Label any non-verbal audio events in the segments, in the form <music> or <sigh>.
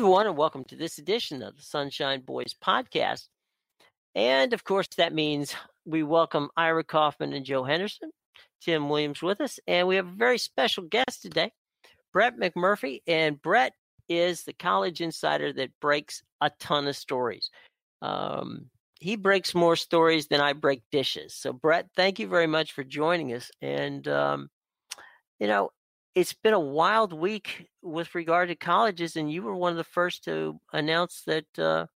everyone, and welcome to this edition of the Sunshine Boys podcast. And of course, that means we welcome Ira Kaufman and Joe Henderson, Tim Williams with us, and we have a very special guest today, Brett McMurphy. And Brett is the college insider that breaks a ton of stories. Um, he breaks more stories than I break dishes. So, Brett, thank you very much for joining us. And, um, you know, it's been a wild week with regard to colleges, and you were one of the first to announce that uh,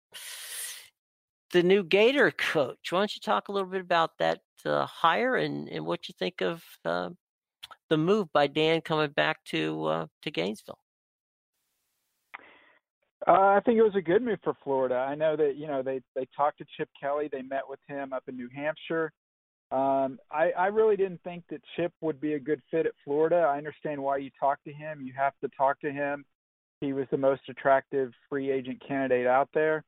the new Gator <laughs> coach. Why don't you talk a little bit about that uh, hire and, and what you think of uh, the move by Dan coming back to uh, to Gainesville? Uh, I think it was a good move for Florida. I know that you know they they talked to Chip Kelly. They met with him up in New Hampshire. Um, I, I really didn't think that Chip would be a good fit at Florida. I understand why you talked to him. You have to talk to him. He was the most attractive free agent candidate out there.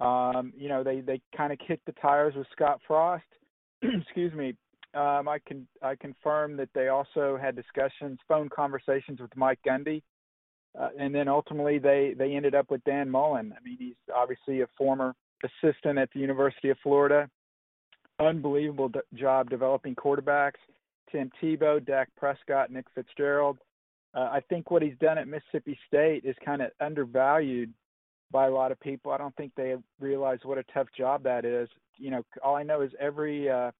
Um, you know, they they kind of kicked the tires with Scott Frost. <clears throat> Excuse me. Um, I can I confirm that they also had discussions, phone conversations with Mike Gundy, uh, and then ultimately they they ended up with Dan Mullen. I mean, he's obviously a former assistant at the University of Florida unbelievable d- job developing quarterbacks. Tim Tebow, Dak Prescott, Nick Fitzgerald. Uh, I think what he's done at Mississippi State is kind of undervalued by a lot of people. I don't think they realize what a tough job that is. You know, all I know is every uh,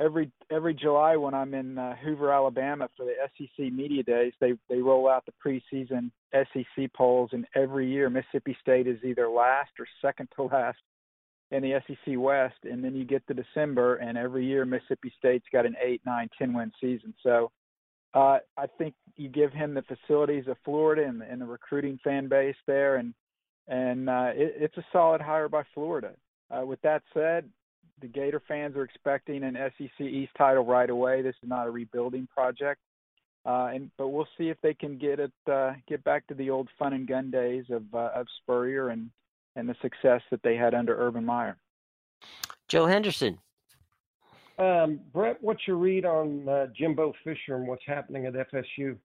every every July when I'm in uh, Hoover, Alabama for the SEC media days, they they roll out the preseason SEC polls, and every year Mississippi State is either last or second to <laughs> last in the SEC West, and then you get to December, and every year Mississippi State's got an eight, nine, ten win season. So uh, I think you give him the facilities of Florida and, and the recruiting fan base there, and and uh, it, it's a solid hire by Florida. Uh, with that said, the Gator fans are expecting an SEC East title right away. This is not a rebuilding project, uh, and but we'll see if they can get it uh, get back to the old fun and gun days of uh, of Spurrier and and the success that they had under Urban Meyer. Joe Henderson. Um, Brett, what's your read on uh, Jimbo Fisher and what's happening at FSU?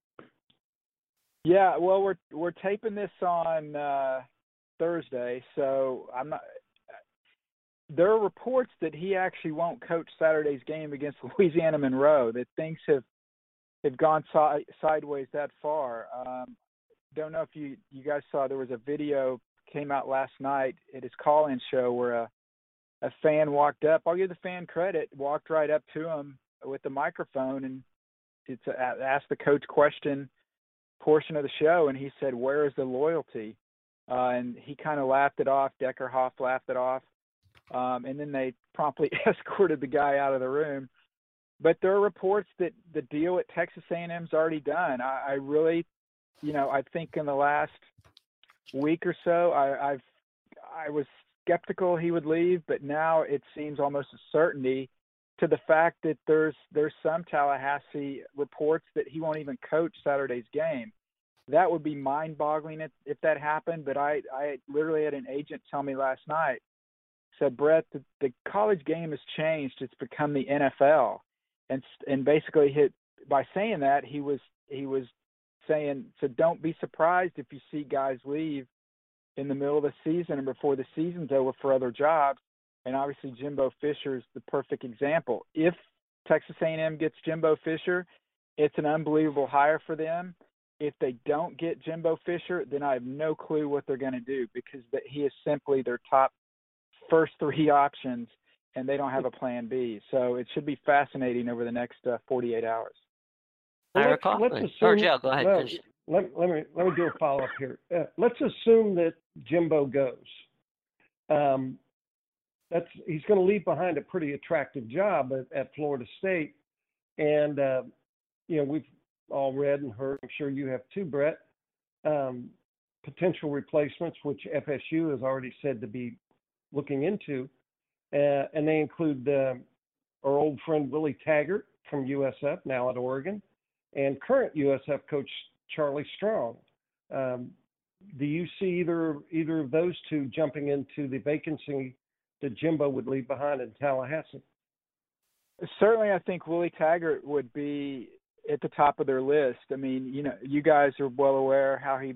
Yeah, well, we're we're taping this on uh, Thursday, so I'm not. There are reports that he actually won't coach Saturday's game against <laughs> Louisiana Monroe. That things have have gone si- sideways that far. Um, don't know if you you guys saw there was a video came out last night at his call-in show where a a fan walked up. I'll give the fan credit. Walked right up to him with the microphone and it's a, asked the coach question portion of the show, and he said, "Where is the loyalty?" Uh, and he kind of laughed it off. Deckerhoff laughed it off, um, and then they promptly <laughs> escorted the guy out of the room. But there are reports that the deal at Texas A&M's already done. I, I really, you know, I think in the last week or so, I, I've I was skeptical he would leave, but now it seems almost a certainty to the fact that there's there's some Tallahassee reports that he won't even coach Saturday's game. That would be mind-boggling if, if that happened. But I I literally had an agent tell me last night said Brett the, the college game has changed. It's become the NFL, and and basically hit by saying that he was he was saying so don't be surprised if you see guys leave in the middle of the season and before the season's over for other jobs. And obviously Jimbo Fisher is the perfect example. If Texas A&M gets Jimbo Fisher, it's an unbelievable hire for them. If they don't get Jimbo Fisher, then I have no clue what they're going to do because he is simply their top first three <laughs> options, and they don't have a plan B. So it should be fascinating over the next uh, 48 hours. Well, let's, let's assume, or Joe, go ahead. Well, let, let, me let me do a follow up here. Uh, let's assume that Jimbo goes. Um, that's he's going to leave behind a pretty attractive job at, at Florida State, and uh, you know we've all read and heard. I'm sure you have too, Brett. Um, potential replacements, which FSU has already said to be looking into, uh, and they include uh, our old friend Willie Taggart from USF, now at Oregon and current USF coach Charlie Strong. Um, do you see either either of those two jumping into the vacancy that Jimbo would leave behind in Tallahassee? Certainly, I think Willie Taggart would be at the top of their list. I mean, you know, you guys are well aware how he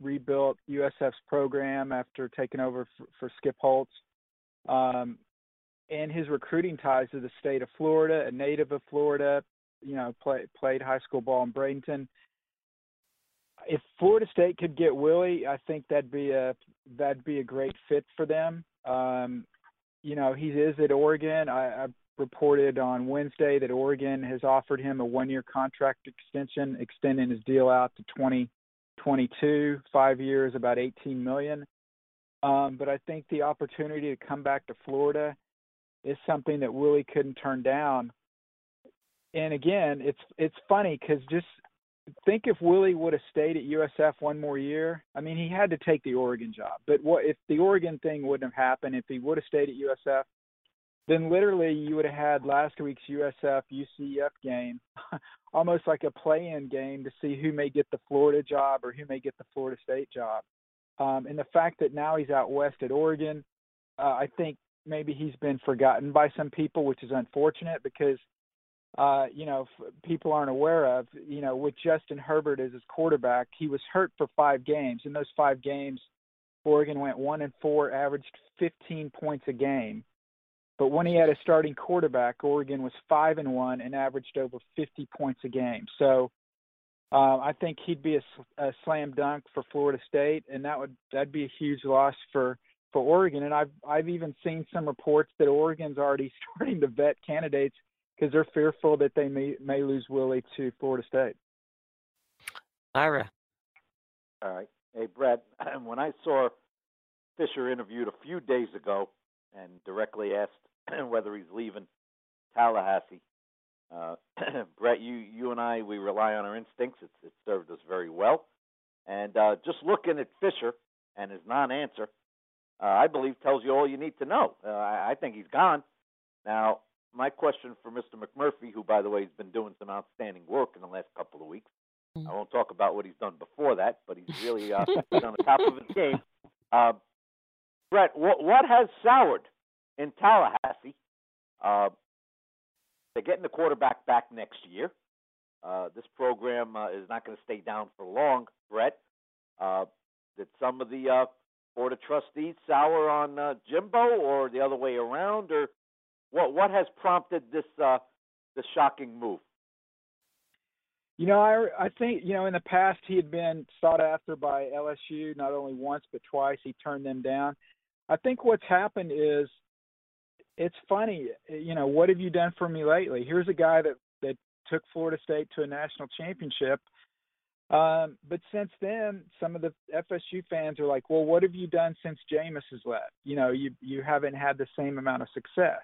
rebuilt USF's program after taking over for, for Skip Holtz. Um, and his recruiting ties to the state of Florida, a native of Florida, you know, play, played high school ball in Bradenton. If Florida State could get Willie, I think that'd be a that'd be a great fit for them. Um, you know, he is at Oregon. I, I reported on Wednesday that Oregon has offered him a one-year contract extension, extending his deal out to 2022, five years, about 18 million. Um, but I think the opportunity to come back to Florida is something that Willie couldn't turn down. And again, it's it's funny because just think if Willie would have stayed at USF one more year. I mean, he had to take the Oregon job, but what if the Oregon thing wouldn't have happened? If he would have stayed at USF, then literally you would have had last week's USF UCF game, <laughs> almost like a play-in game to see who may get the Florida job or who may get the Florida State job. Um, and the fact that now he's out west at Oregon, uh, I think maybe he's been forgotten by some people, which is unfortunate because uh, you know f- people aren't aware of. You know, with Justin Herbert as his quarterback, he was hurt for five games. In those five games, Oregon went one and four, averaged 15 points a game. But when he had a starting quarterback, Oregon was five and one and averaged over 50 points a game. So uh, I think he'd be a, a slam dunk for Florida State, and that would that'd be a huge loss for for Oregon. And I've I've even seen some reports that Oregon's already <laughs> starting to vet candidates because they're fearful that they may may lose Willie to Florida State. Ira. All right. Hey, Brett, <clears throat> when I saw Fisher interviewed a few days ago and directly asked <clears throat> whether he's leaving Tallahassee, uh, <clears throat> Brett, you you and I we rely on our instincts. It's it served us very well. And uh, just looking at Fisher and his non-answer, uh, I believe tells you all you need to know. Uh, I, I think he's gone. Now, my question for Mr. McMurphy, who, by the way, has been doing some outstanding work in the last couple of weeks. Mm-hmm. I won't talk about what he's done before that, but he's really uh, <laughs> on the top of his game. Uh, Brett, what, what has soured in Tallahassee? Uh, they're getting the quarterback back next year. Uh, this program uh, is not going to stay down for long, Brett. Uh, did some of the uh, board of trustees sour on uh, Jimbo, or the other way around, or what? What has prompted this uh, this shocking move? You know, I I think you know in the past he had been sought after by LSU not only once but twice. He turned them down. I think what's happened is it's funny. You know, what have you done for me lately? Here's a guy that that took Florida State to a national championship um, but since then, some of the FSU fans are like, "Well, what have you done since Jameis has left? You know, you you haven't had the same amount of success."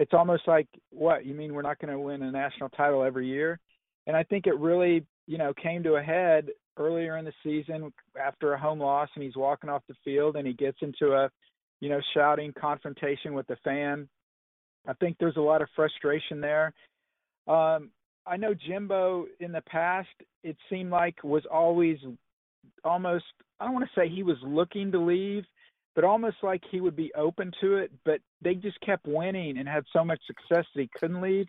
It's almost like, "What you mean we're not going to win a national title every year?" And I think it really, you know, came to a head earlier in the season after a home loss, and he's walking off the field and he gets into a, you know, shouting confrontation with the fan. I think there's a lot of frustration there. Um, I know Jimbo in the past it seemed like was always almost I don't want to say he was looking to leave, but almost like he would be open to it, but they just kept winning and had so much success that he couldn't leave.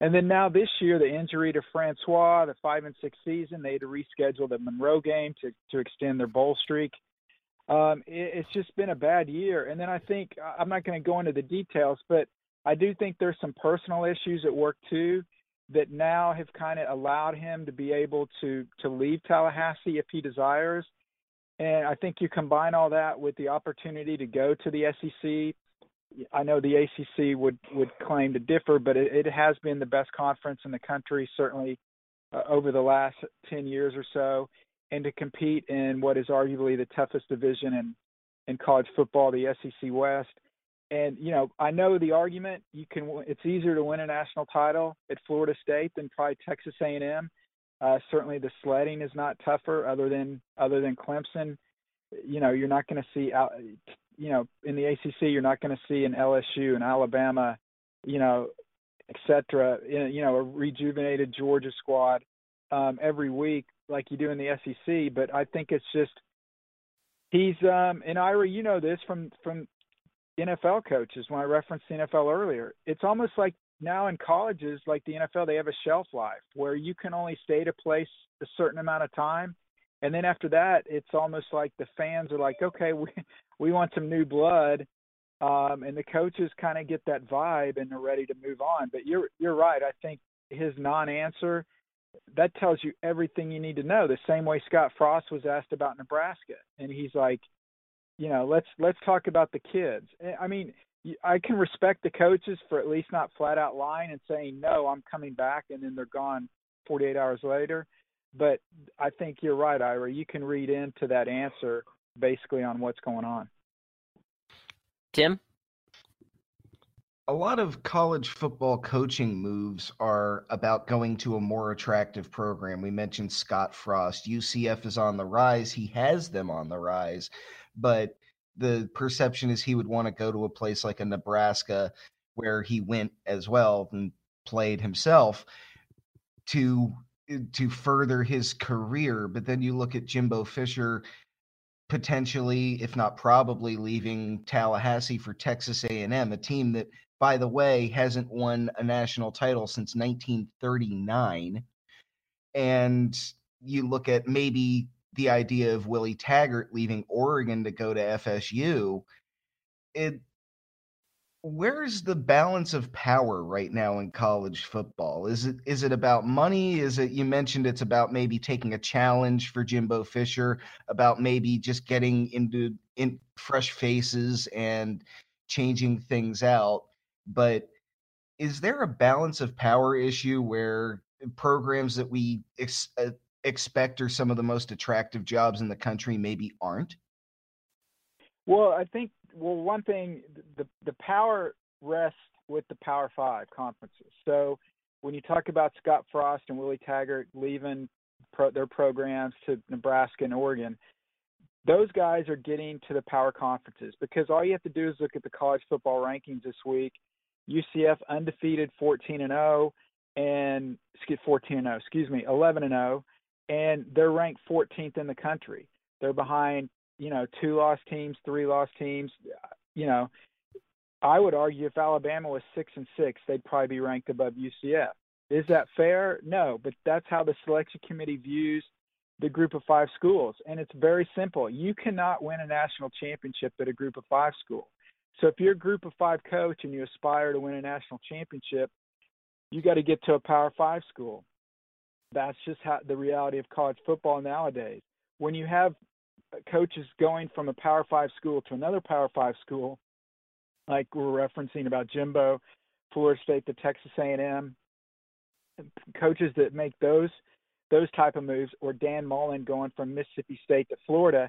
And then now this year, the injury to Francois, the five and six season, they had to reschedule the Monroe game to to extend their bowl streak. Um, it, it's just been a bad year. And then I think I'm not going to go into the details, but I do think there's some personal issues at work too that now have kind of allowed him to be able to to leave Tallahassee if he desires. And I think you combine all that with the opportunity to go to the SEC. I know the ACC would would claim to differ, but it, it has been the best conference in the country, certainly uh, over the last ten years or so. And to compete in what is arguably the toughest division in in college football, the SEC West, and you know, I know the argument. You can. It's easier to win a national title at Florida State than probably Texas A&M. Uh, certainly, the sledding is not tougher, other than other than Clemson. You know, you're not going to see out. You know, in the ACC, you're not going to see an LSU, an Alabama, you know, et cetera. You know, a rejuvenated Georgia squad um, every week like you do in the SEC. But I think it's just he's um and Ira, you know this from from NFL coaches when I referenced the NFL earlier. It's almost like now in colleges, like the NFL, they have a shelf life where you can only stay to place a certain amount of time. And then after that, it's almost like the fans are like, okay, we <laughs> we want some new blood, um, and the coaches kind of get that vibe and they're ready to move on. But you're you're right. I think his non-answer that tells you everything you need to know. The same way Scott Frost was asked about Nebraska, and he's like, you know, let's let's talk about the kids. I mean, I can respect the coaches for at least not flat out lying and saying no, I'm coming back, and then they're gone 48 hours later. But I think you're right, Ira. You can read into that answer basically on what's going on. Tim? A lot of college football coaching moves are about going to a more attractive program. We mentioned Scott Frost. UCF is on the rise. He has them on the rise, but the perception is he would want to go to a place like a Nebraska where he went as well and played himself to eh, to further his career. But then you look at Jimbo Fisher potentially, if not probably, leaving Tallahassee for Texas A&M, a team that, by the way, hasn't won a national title since 1939. And you look at maybe the idea of Willie Taggart leaving Oregon to go to FSU. It where's the balance of power right now in college football? Is it is it about money? Is it you mentioned it's about maybe taking a challenge for Jimbo Fisher, about maybe just getting into in fresh faces and changing things out. But is there a balance of power issue where programs that we ex- uh, expect are some of the most attractive jobs in the country maybe aren't? Well, I think well, one thing, the the power rests with the Power Five conferences. So when you talk about Scott Frost and Willie Taggart leaving pro, their programs to Nebraska and Oregon, those guys are getting to the power conferences because all you have to do is look at the college football rankings this week. UCF undefeated 14 and 0 and excuse 14 and 0, excuse me, 11 and 0 and they're ranked 14th in the country. They're behind you know, two lost teams, three lost teams. You know, I would argue if Alabama was six and six, they'd probably be ranked above UCF. Is that fair? No, but that's how the selection committee views the group of five schools. And it's very simple. You cannot win a national championship at a group of five school. So if you're a group of five coach and you aspire to win a national championship, you got to get to a power five school. That's just how the reality of college football nowadays. When you have coaches going from a Power Five school to another Power Five school, like we're referencing about Jimbo, Florida State to Texas A&M, coaches that make those those type of moves, or Dan Mullen going from Mississippi State to Florida.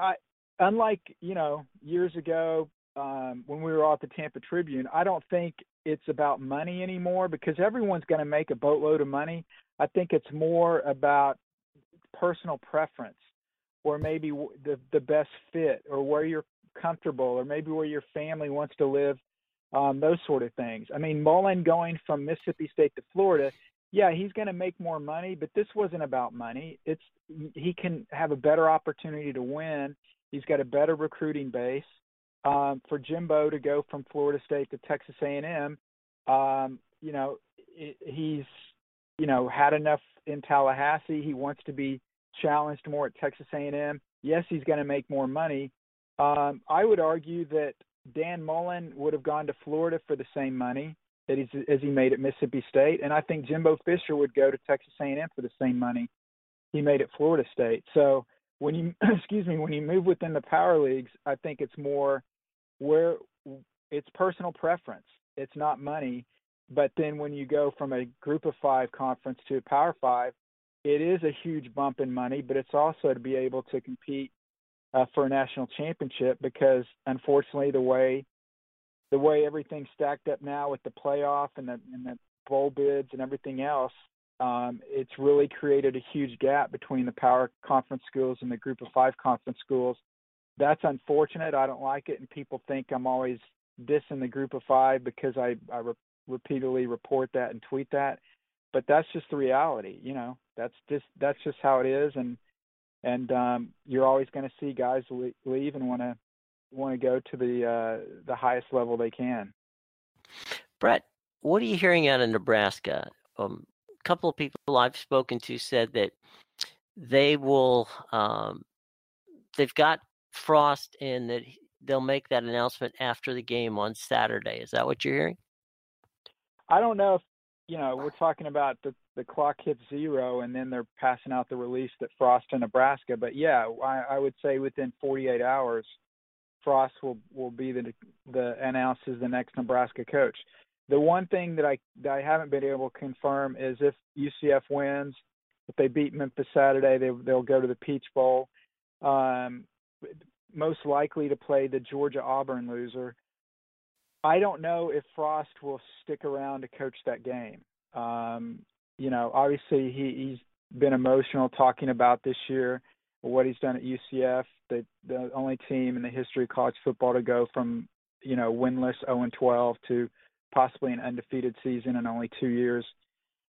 I, unlike you know years ago um, when we were all at the Tampa Tribune, I don't think it's about money anymore because everyone's going to make a boatload of money. I think it's more about personal preference or maybe the the best fit or where you're comfortable or maybe where your family wants to live um, those sort of things. I mean mullen going from mississippi state to florida yeah he's going to make more money but this wasn't about money. It's he can have a better opportunity to win. He's got a better recruiting base. Um, for jimbo to go from florida state to texas a&m um, you know he's you know had enough in tallahassee he wants to be challenged more at Texas A&M. Yes, he's going to make more money. Um, I would argue that Dan Mullen would have gone to Florida for the same money that he's, as he made at Mississippi State, and I think Jimbo Fisher would go to Texas A&M for the same money he made at Florida State. So when you <clears throat> excuse me, when you move within the power leagues, I think it's more where it's personal preference. It's not money. But then when you go from a group of five conference to a power five, it is a huge bump in money, but it's also to be able to compete uh, for a national championship because unfortunately the way the way everything's stacked up now with the playoff and the and the bowl bids and everything else, um, it's really created a huge gap between the power conference schools and the group of five conference schools. That's unfortunate. I don't like it, and people think I'm always dissing the group of five because I, I repeatedly report that and tweet that but that's just the reality you know that's just that's just how it is and and um you're always going to see guys leave and want to want to go to the uh the highest level they can brett what are you hearing out of nebraska um a couple of people i've spoken to said that they will. Um, they've got Frost, and that they'll make that announcement after the game on Saturday. Is that what you're hearing? I don't know if you know. We're talking about the the clock hits zero, and then they're passing out the release that Frost in Nebraska. But yeah, I, I would say within 48 hours, Frost will will be the the announced as the next Nebraska coach. The one thing that I that I haven't been able to confirm is if UCF wins, if they beat Memphis Saturday, they they'll go to the Peach Bowl. Um, most likely to play the Georgia Auburn loser. I don't know if Frost will stick around to coach that game. Um, you know, obviously he, he's been emotional talking about this year what he's done at UCF, the the only team in the history of college football to go from you know winless 0 and 12 to possibly an undefeated season in only two years.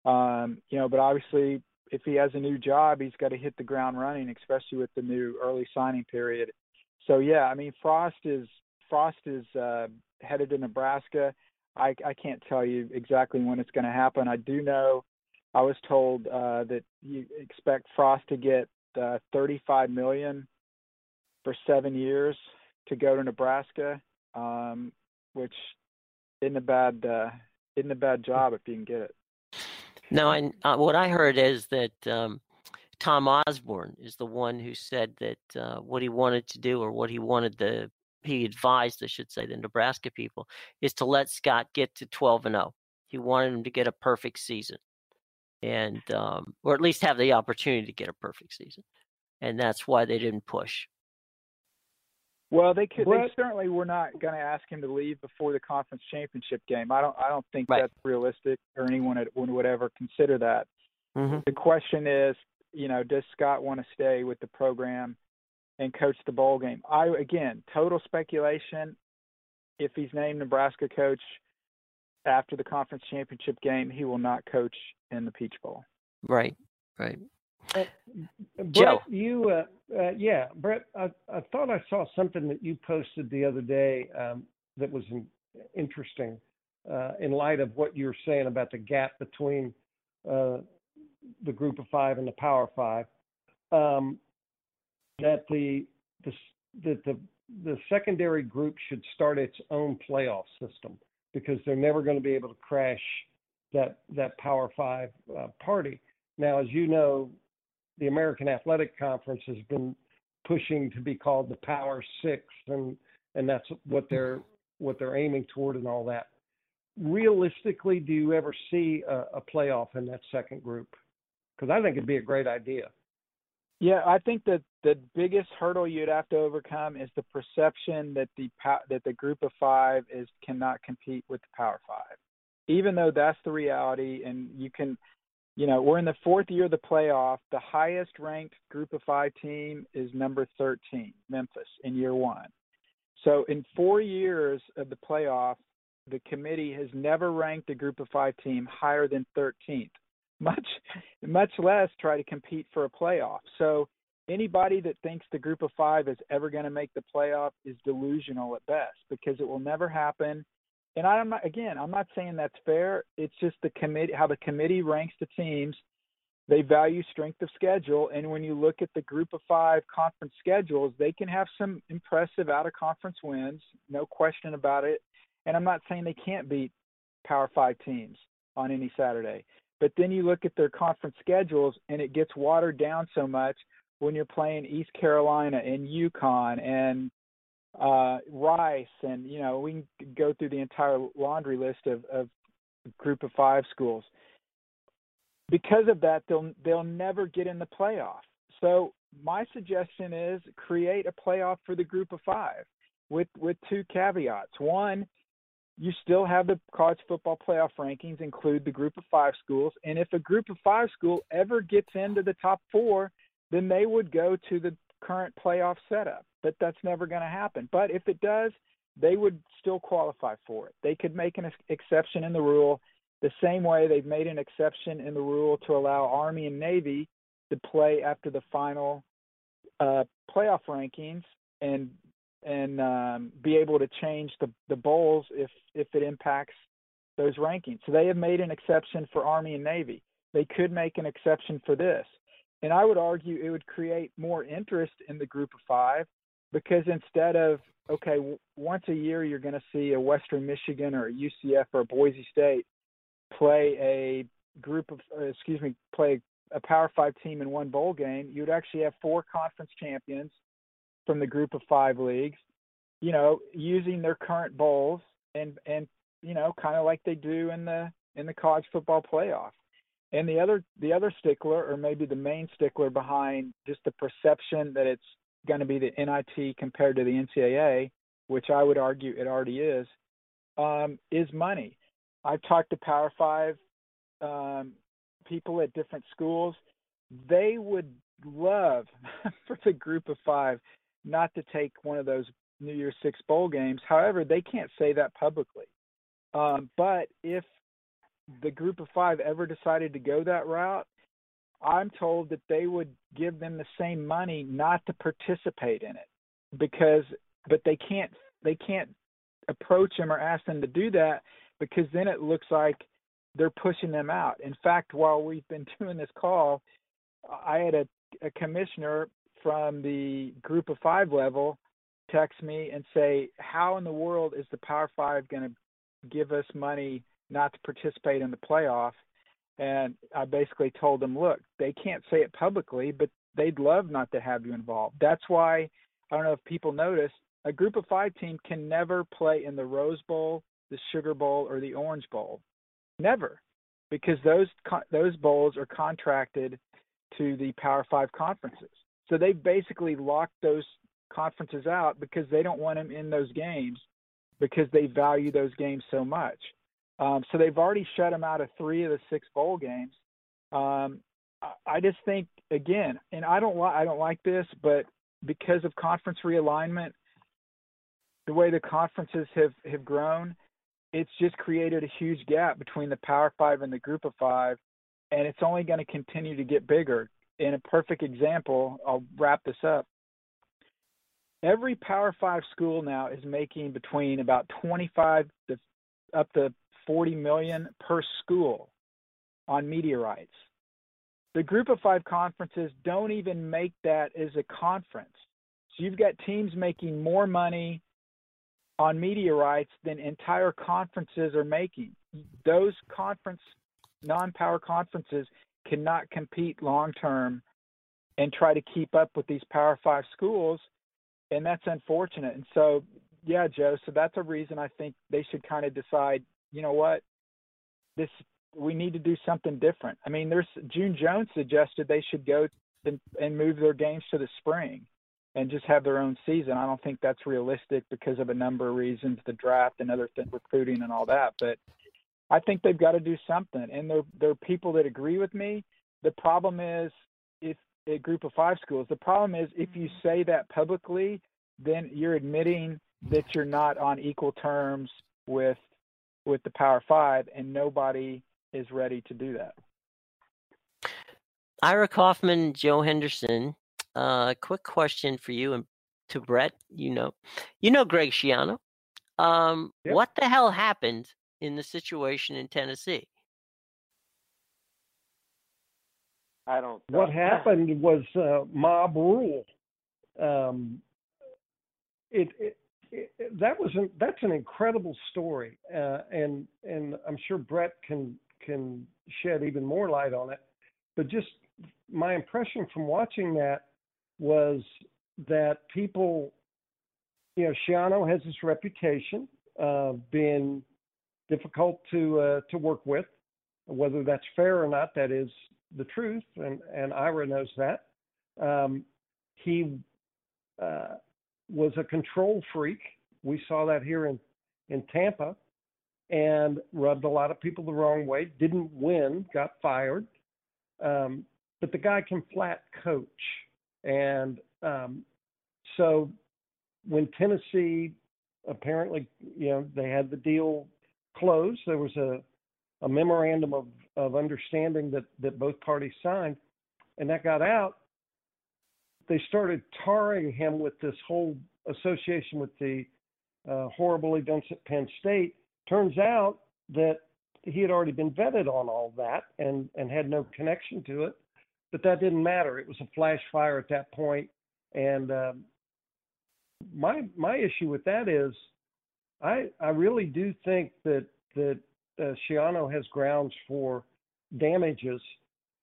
Um, you know, but obviously if he has a new job, he's got to hit the ground running, especially with the new early signing period. So yeah, I mean Frost is Frost is uh, headed to Nebraska. I, I can't tell you exactly when it's going to happen. I do know I was told uh, that you expect Frost to get uh, 35 million for seven years to go to Nebraska, um, which isn't a bad uh, isn't a bad job if you can get it. No, and uh, what I heard is that um, Tom Osborne is the one who said that uh, what he wanted to do, or what he wanted the he advised, I should say, the Nebraska people, is to let Scott get to 12 and 0. He wanted him to get a perfect season, and um, or at least have the opportunity to get a perfect season, and that's why they didn't push. Well, they could. They certainly were not going to ask him to leave before the conference championship game. I don't. I don't think right. that's realistic, or anyone would ever consider that. Mm-hmm. The question is, you know, does Scott want to stay with the program and coach the bowl game? I again, total speculation. If he's named Nebraska coach after the conference championship game, he will not coach in the Peach Bowl. Right. Right. Uh, Brett, Joe. you, uh, uh, yeah, Brett, I, I, thought I saw something that you posted the other day um, that was in, interesting uh, in light of what you're saying about the gap between uh, the group of five and the power five. Um, that the, the, that the, the secondary group should start its own playoff system because they're never going to be able to crash that, that power five uh, party. Now, as you know, the American Athletic Conference has been pushing to be called the Power Six, and and that's what they're what they're aiming toward and all that. Realistically, do you ever see a, a playoff in that second group? Because I think it'd be a great idea. Yeah, I think that the biggest hurdle you'd have to overcome is the perception that the that the group of five is cannot compete with the Power Five, even though that's the reality, and you can you know, we're in the fourth year of the playoff. The highest ranked group of five team is number 13, Memphis, in year one. So in four years of the playoff, the committee has never ranked a group of five team higher than 13th, much, much less try to compete for a playoff. So anybody that thinks the group of five is ever going to make the playoff is delusional at best because it will never happen and I'm not again, I'm not saying that's fair. It's just the committee how the committee ranks the teams. They value strength of schedule, and when you look at the group of five conference schedules, they can have some impressive out of conference wins, no question about it. And I'm not saying they can't beat Power Five teams on any Saturday. But then you look at their conference schedules, and it gets watered down so much when you're playing East Carolina and UConn and uh, Rice, and you know we can go through the entire laundry list of, of group of five schools. Because of that, they'll they'll never get in the playoff. So my suggestion is create a playoff for the group of five with with two caveats. One, you still have the college football playoff rankings include the group of five schools, and if a group of five school ever gets into the top four, then they would go to the current playoff setup but that's never going to happen. But if it does, they would still qualify for it. They could make an exception in the rule the same way they've made an exception in the rule to allow Army and Navy to play after the final uh, playoff rankings and and um, be able to change the, the bowls if if it impacts those rankings. So they have made an exception for Army and Navy. They could make an exception for this. And I would argue it would create more interest in the group of five because instead of okay, once a year you're going to see a Western Michigan or a UCF or a Boise State play a group of, uh, excuse me, play a Power Five team in one bowl game. You'd actually have four conference champions from the group of five leagues, you know, using their current bowls and and you know, kind of like they do in the in the college football playoff. And the other the other stickler, or maybe the main stickler behind just the perception that it's going to be the NIT compared to the NCAA, which I would argue it already is, um, is money. I've talked to Power Five um, people at different schools. They would love <laughs> for the group of five not to take one of those New Year's Six bowl games. However, they can't say that publicly. Um, but if the group of five ever decided to go that route, I'm told that they would give them the same money not to participate in it because but they can't they can't approach them or ask them to do that because then it looks like they're pushing them out. In fact, while we've been <laughs> doing this call, I had a, a commissioner from the group of five level text me and say, How in the world is the Power Five going to give us money not to participate in the playoff? And I basically told them, look, they can't say it publicly, but they'd love not to have you involved. That's why I don't know if people notice a group of five team can never play in the Rose Bowl, the Sugar Bowl, or the Orange Bowl. Never, because those those bowls are contracted to the Power Five conferences. So they basically locked those conferences out because they don't want them in those games because they value those games so much. Um, so they've already shut them out of three of the six bowl games. Um, I just think again, and I don't like I don't like this, but because of conference realignment, the way the conferences have have grown, it's just created a huge gap between the Power Five and the Group of Five, and it's only going to continue to get bigger. In a perfect example, I'll wrap this up. Every Power Five school now is making between about 25 to up to 40 million per school on media rights. The group of five conferences don't even make that as a conference. So you've got teams making more money on media rights than entire conferences are making. Those conference non-power conferences cannot compete long term and try to keep up with these power 5 schools and that's unfortunate. And so yeah, Joe, so that's a reason I think they should kind of decide you know what, this we need to do something different. I mean, there's June Jones suggested they should go and, and move their games to the spring and just have their own season. I don't think that's realistic because of a number of reasons, the draft and other things, recruiting and all that. But I think they've got to do something. And there there are people that agree with me. The problem is if a group of five schools. The problem is if you mm-hmm. say that publicly, then you're admitting that you're not on equal terms with with the Power Five, and nobody is ready to do that. Ira Kaufman, Joe Henderson. A uh, quick question for you and to Brett. You know, you know Greg Schiano. Um, yep. What the hell happened in the situation in Tennessee? I don't. What happened was uh, mob rule. Um, it, it that was an, that's an incredible story, uh, and and I'm sure Brett can can shed even more light on it. But just my impression from watching that was that people, you know, Schiano has this reputation of being difficult to uh, to work with. Whether that's fair or not, that is the truth, and and Ira knows that. Um, he uh, was a control freak. We saw that here in, in Tampa and rubbed a lot of people the wrong way. Didn't win, got fired. Um, but the guy can flat coach. And um, so when Tennessee apparently, you know, they had the deal closed, there was a, a memorandum of, of understanding that, that both parties signed, and that got out they started tarring him with this whole association with the uh, horrible events at Penn State. Turns out that he had already been vetted on all that and and had no connection to it. but that didn't matter. It was a flash fire at that point. and um, my my issue with that is, I I really do think that that uh, Schiano has grounds for damages,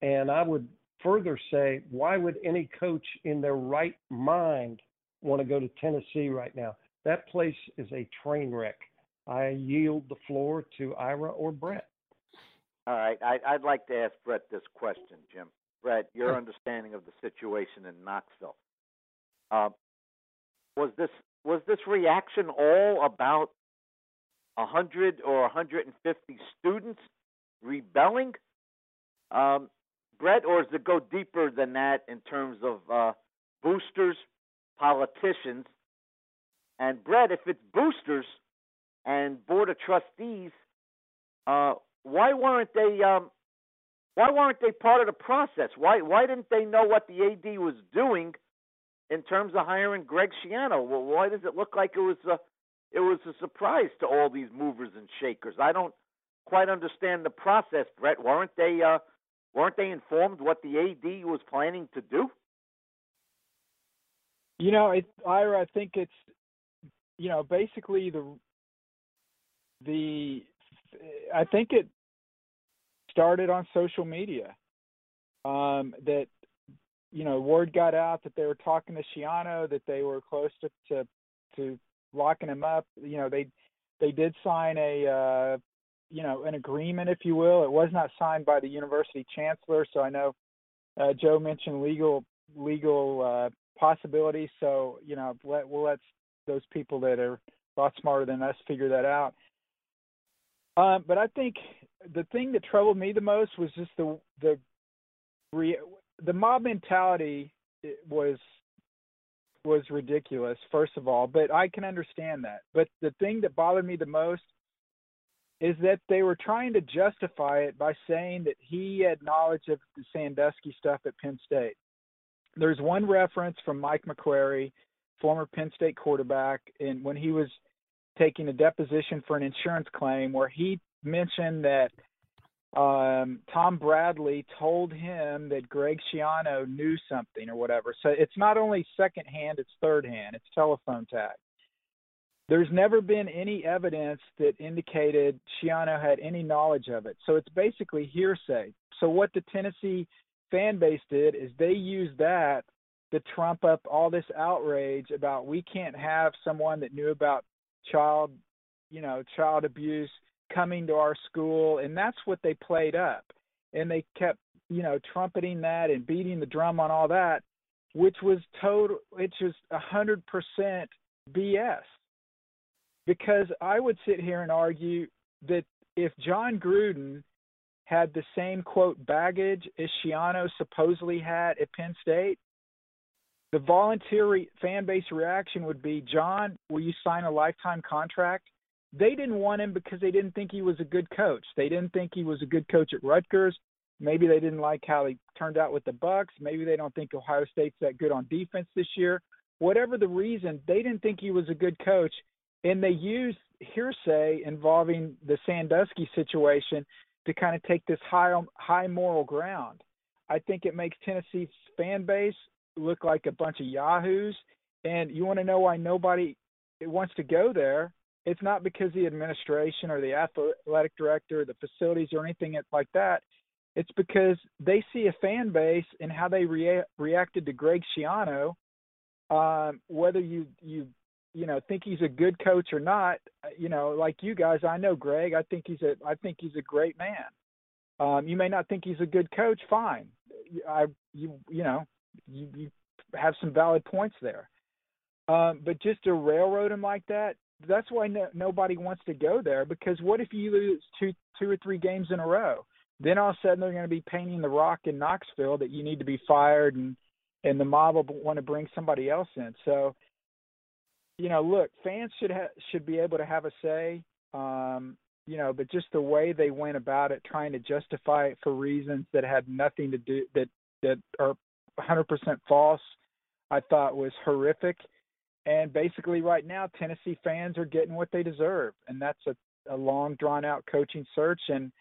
and I would further say, why would any coach in their right mind want to go to Tennessee right now? That place is a train wreck. I yield the floor to Ira or Brett. All right, I, I'd like to ask Brett this question, Jim. Brett, your understanding of the situation in Knoxville. Uh, was this was this reaction all about 100 or 150 students rebelling, um, Brett, or does it go deeper than that in terms of uh, boosters, politicians, and Brett? If it's boosters and board of trustees, uh, why weren't they? Um, why weren't they part of the process? Why why didn't they know what the AD was doing in terms of hiring Greg Schiano? Well, why does it look like it was a it was a surprise to all these movers and shakers? I don't quite understand the process, Brett. Weren't they uh, weren't they informed what the AD was planning to do? You know, it, Ira, I think it's you know basically the the I think it started on social media. Um, that you know, word got out that they were talking to Schiano, that they were close to to, to locking him up. You know, they they did sign a uh, you know an agreement, if you will. It was not signed by the university chancellor, so I know uh, Joe mentioned legal legal uh, possibilities. So you know, let, we'll let those people that are a lot smarter than us figure that out. Um, but I think the thing that troubled me the most was just the the re, the mob mentality was was ridiculous first of all but i can understand that but the thing that bothered me the most is that they were trying to justify it by saying that he had knowledge of the sandusky stuff at penn state there's one reference from mike mcqueary former penn state quarterback and when he was taking a deposition for an insurance claim where he mentioned that um, Tom Bradley told him that Greg Schiano knew something or whatever. So it's not only secondhand, it's third hand, it's telephone tag. There's never been any evidence that indicated Schiano had any knowledge of it. So it's basically hearsay. So what the Tennessee fan base did is they used that to trump up all this outrage about we can't have someone that knew about child, you know, child abuse coming to our school and that's what they played up and they kept you know trumpeting that and beating the drum on all that which was total it's just a hundred percent bs because i would sit here and argue that if Jon gruden had the same quote baggage as Schiano supposedly had at Penn State, the voluntary fan base reaction would be, Jon, will you sign a lifetime contract? they didn't want him because they didn't think he was a good coach. They didn't think he was a good coach at Rutgers. Maybe they didn't like how he turned out with the Bucks. Maybe they don't think Ohio State's that good on defense this year. Whatever the reason, they didn't think he was a good coach, and they used hearsay involving the Sandusky situation to kind of take this high high moral ground. I think it makes Tennessee's fan base look like a bunch of yahoos. And you want to know why nobody wants to go there? it's not because the administration or the athletic director, or the facilities, or anything like that. It's because they see a fan base and how they rea- reacted to Greg Schiano. Um, whether you you you know think he's a good coach or not, you know, like you guys, I know Greg. I think he's a I think he's a great man. Um, you may not think he's a good coach. Fine, I you you know you, you have some valid points there. Um, but just to railroad him like that, that's why no, nobody wants to go there because what if you lose two two or three games in a row? Then all of a sudden they're going to be painting the rock in Knoxville that you need to be fired and and the mob will want to bring somebody else in. So, you know, look, fans should ha- should be able to have a say. Um, you know, but just the way they went about it, trying to justify it for reasons that had nothing to do that that are 100% false, I thought was horrific. And basically, right now, Tennessee fans are getting what they deserve, and that's a, a long, drawn out coaching search. And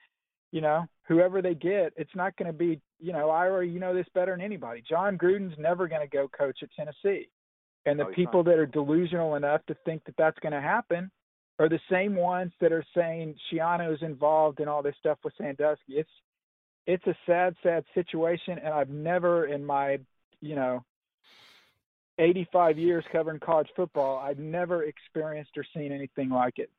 you know, whoever they get, it's not going to be, you know, Ira, you know this better than anybody. Jon Gruden's never going to go coach at Tennessee. And the No, he's people that are delusional enough to think that that's going to happen are the same ones that are saying Schiano's involved in all this stuff with Sandusky. It's it's a sad, sad situation, and I've never in my, you know, 85 years covering college football, I've never experienced or seen anything like it.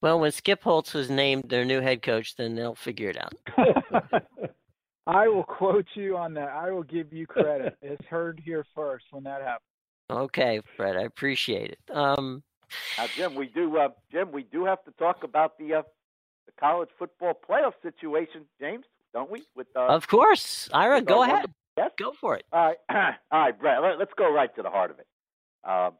Well, when Skip Holtz was named their new head coach, then they'll figure it out. <laughs> <laughs> I will quote you on that. I will give you credit. <laughs> it's heard here first when that happens. Okay, Fred, I appreciate it. Um, Now, Jim, we do. Uh, Jim, we do have to talk about the uh, the college football playoff situation, James, don't we? With uh, of course, Ira, with go ahead. wonderful guest? Go for it. All right, <clears throat> all right, Brett. Let, us go right to the heart of it. Um,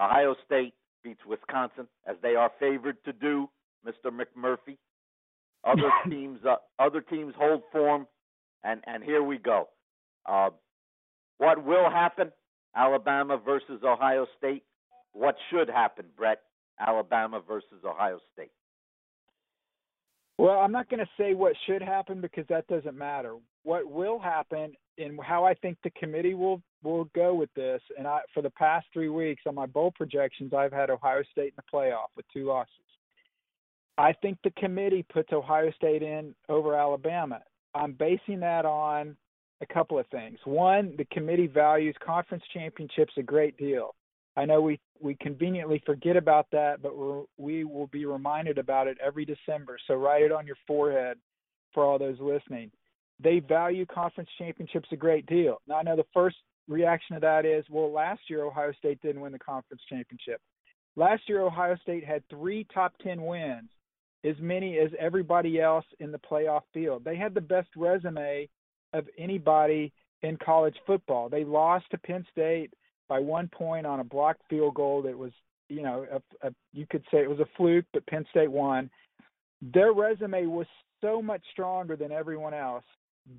Ohio State beats Wisconsin as they are favored to do. Mr. McMurphy. Other <laughs> teams, uh, other teams hold form, and and here we go. Uh, what will happen? Alabama versus Ohio State. What should happen, Brett? Alabama versus Ohio State. Well, I'm not going to say what should happen because that doesn't matter. What will happen and how I think the committee will will go with this. And I, for the past three weeks on my bowl projections, I've had Ohio State in the playoff with two losses. I think the committee puts Ohio State in over Alabama. I'm basing that on a couple of things. One, the committee values conference championships a great deal. I know we we conveniently forget about that, but we're, we will be reminded about it every December. So write it on your forehead for all those listening. They value conference championships a great deal. Now I know the first reaction to that is, well, last year Ohio State didn't win the conference championship. Last year Ohio State had three top ten wins, as many as everybody else in the playoff field. They had the best resume of anybody in college football. They lost to Penn State by one point on a blocked field goal that was, you know, a, a, you could say it was a fluke, but Penn State won. Their resume was so much stronger than everyone else.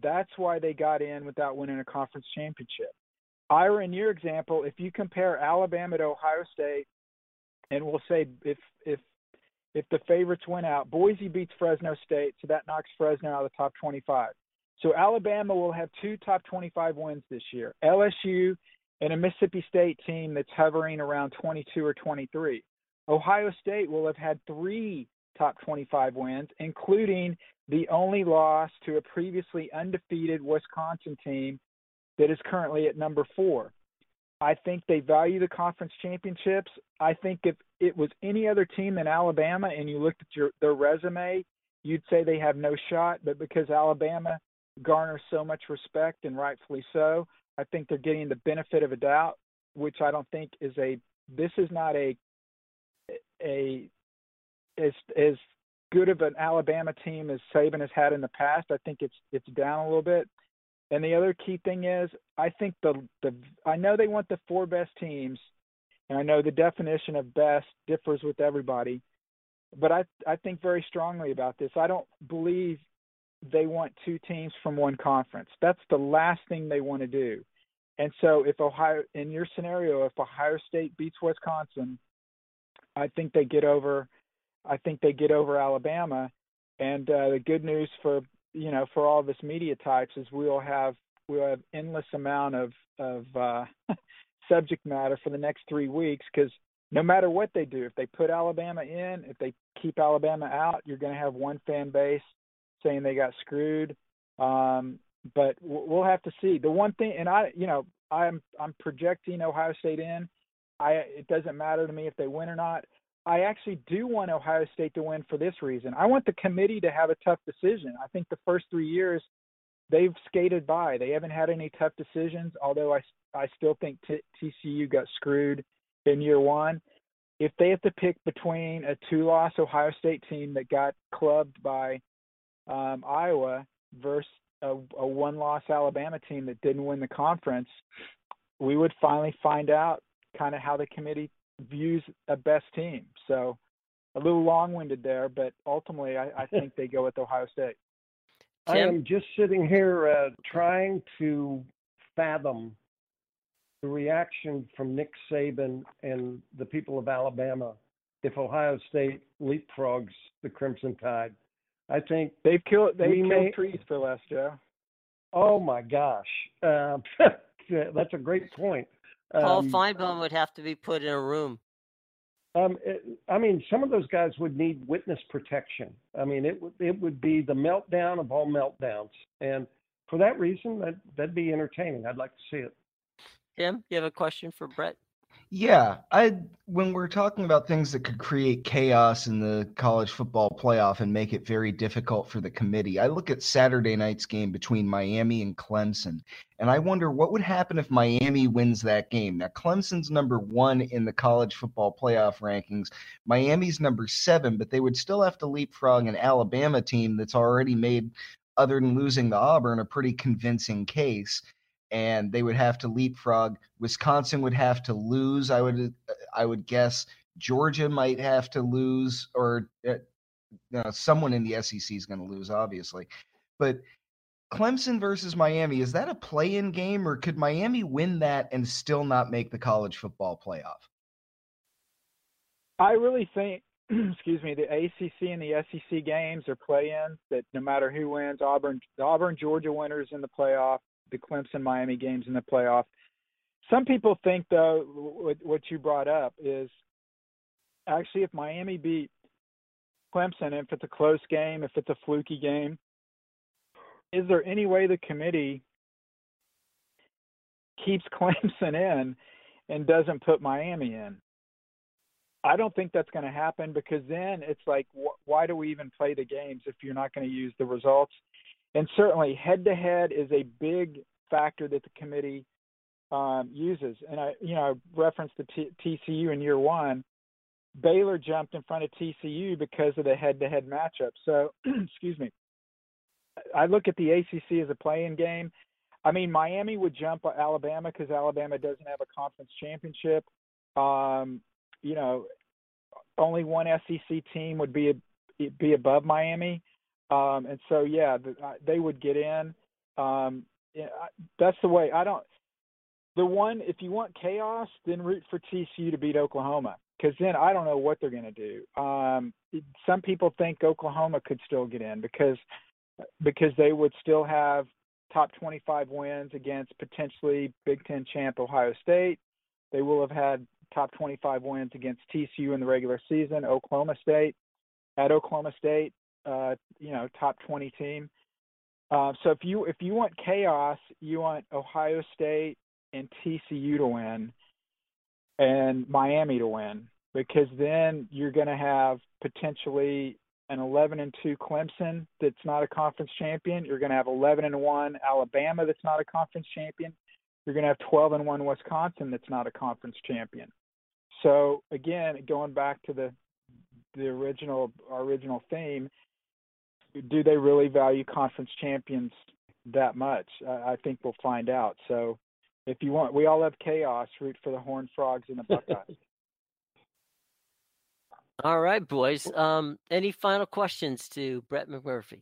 That's why they got in without winning a conference championship. Ira, in your example, if you compare Alabama to Ohio State, and we'll say if if if the favorites win out, Boise beats Fresno State, so that knocks Fresno out of the top 25. So Alabama will have two top 25 wins this year. LSU and a Mississippi State team that's hovering around 22 or 23. Ohio State will have had three top 25 wins, including the only loss to a previously undefeated Wisconsin team that is currently at number four. I think they value the conference championships. I think if it was any other team than Alabama and you looked at your, their resume, you'd say they have no shot. But because Alabama garners so much respect and rightfully so, I think they're getting the benefit of a doubt, which I don't think is a. This is not a a as as good of an Alabama team as Saban has had in the past. I think it's it's down a little bit. And the other key thing is, I think the the I know they want the four best teams, and I know the definition of best differs with everybody, but I I think very strongly about this. I don't believe they want two teams from one conference. That's the last thing they want to do. And so if Ohio in your scenario, if Ohio State beats Wisconsin, I think they get over I think they get over Alabama. And uh, the good news for you know for all of us media types is we'll have we'll have endless amount of of uh, <laughs> subject matter for the next three weeks because no matter what they do, if they put Alabama in, if they keep Alabama out, you're going to have one fan base saying they got screwed. Um, but we'll have to see. The one thing, and I, you know, I'm I'm projecting Ohio State in. I it doesn't matter to me if they win or not. I actually do want Ohio State to win for this reason. I want the committee to have a tough decision. I think the first three years they've skated by. They haven't had any tough decisions. Although I I still think t- TCU got screwed in year one. If they have to pick between a two-loss Ohio State team that got clubbed by um, Iowa versus a, a one-loss Alabama team that didn't win the conference, we would finally find out kind of how the committee views a best team. So a little long-winded there, but ultimately I, I think they go with Ohio State. <laughs> I am just sitting here uh, trying to fathom the reaction from Nick Saban and the people of Alabama if Ohio State leapfrogs the Crimson Tide. I think they've killed they've killed may- trees for less, Joe. Oh my gosh, um, <laughs> that's a great point. Paul Um, Finebaum would have to be put in a room. Um, it, I mean, some of those guys would need witness protection. I mean, it would it would be the meltdown of all meltdowns, and for that reason, that that'd be entertaining. I'd like to see it. Tim, you have a question for Brett? Yeah, I when we're talking about things that could create chaos in the college football playoff and make it very difficult for the committee, I look at Saturday night's game between Miami and Clemson, and I wonder what would happen if Miami wins that game. Now, Clemson's number one in the college football playoff rankings. Miami's number seven, but they would still have to leapfrog an Alabama team that's already made, other than losing the Auburn, a pretty convincing case and they would have to leapfrog. Wisconsin would have to lose. I would I would guess Georgia might have to lose, or uh, someone in the SEC is going to lose, obviously. But Clemson versus Miami is that a play-in game, or could Miami win that and still not make the college football playoff? I really think, <clears throat> excuse me, the ACC and the SEC games are play-ins. That no matter who wins, Auburn, Auburn Georgia winners in the playoff, the Clemson Miami games in the playoff. Some people think though, what, you brought up is actually if Miami beat Clemson, if it's a close game, if it's a fluky game, is there any way the committee keeps <laughs> Clemson in and doesn't put Miami in? I don't think that's going to happen because then it's like, wh- why do we even play the games if you're not going to use the results? And certainly, head to head is a big factor that the committee um, uses. And I, you know, I referenced the T- TCU in year one. Baylor jumped in front of TCU because of the head to head matchup. So, <clears throat> excuse me. I look at the ACC as a play-in game. I mean, Miami would jump Alabama because Alabama doesn't have a conference championship. Um, you know, only one SEC team would be be above Miami, um, and so yeah, the, they would get in. Um, yeah, that's the way. I don't. The one, if you want chaos, then root for TCU to beat Oklahoma, because then I don't know what they're going to do. Um, some people think Oklahoma could still get in because because they would still have top 25 wins against potentially Big Ten champ Ohio State. They will have had top 25 wins against TCU in the regular season. Oklahoma State at Oklahoma State, uh, you know, top 20 team. Uh, so if you if you want chaos, you want Ohio State and TCU to win, and Miami to win, because then you're going to have potentially an 11 and 2 Clemson that's not a conference champion. You're going to have 11 and 1 Alabama that's not a conference champion. You're going to have 12 and 1 Wisconsin that's not a conference champion. So again, going back to the the original original theme, do they really value conference champions that much? I, I think we'll find out. So if you want, we all have chaos. Root for the Horned Frogs and the Buckeyes. <laughs> All right, boys. Um, any final questions to Brett McMurphy?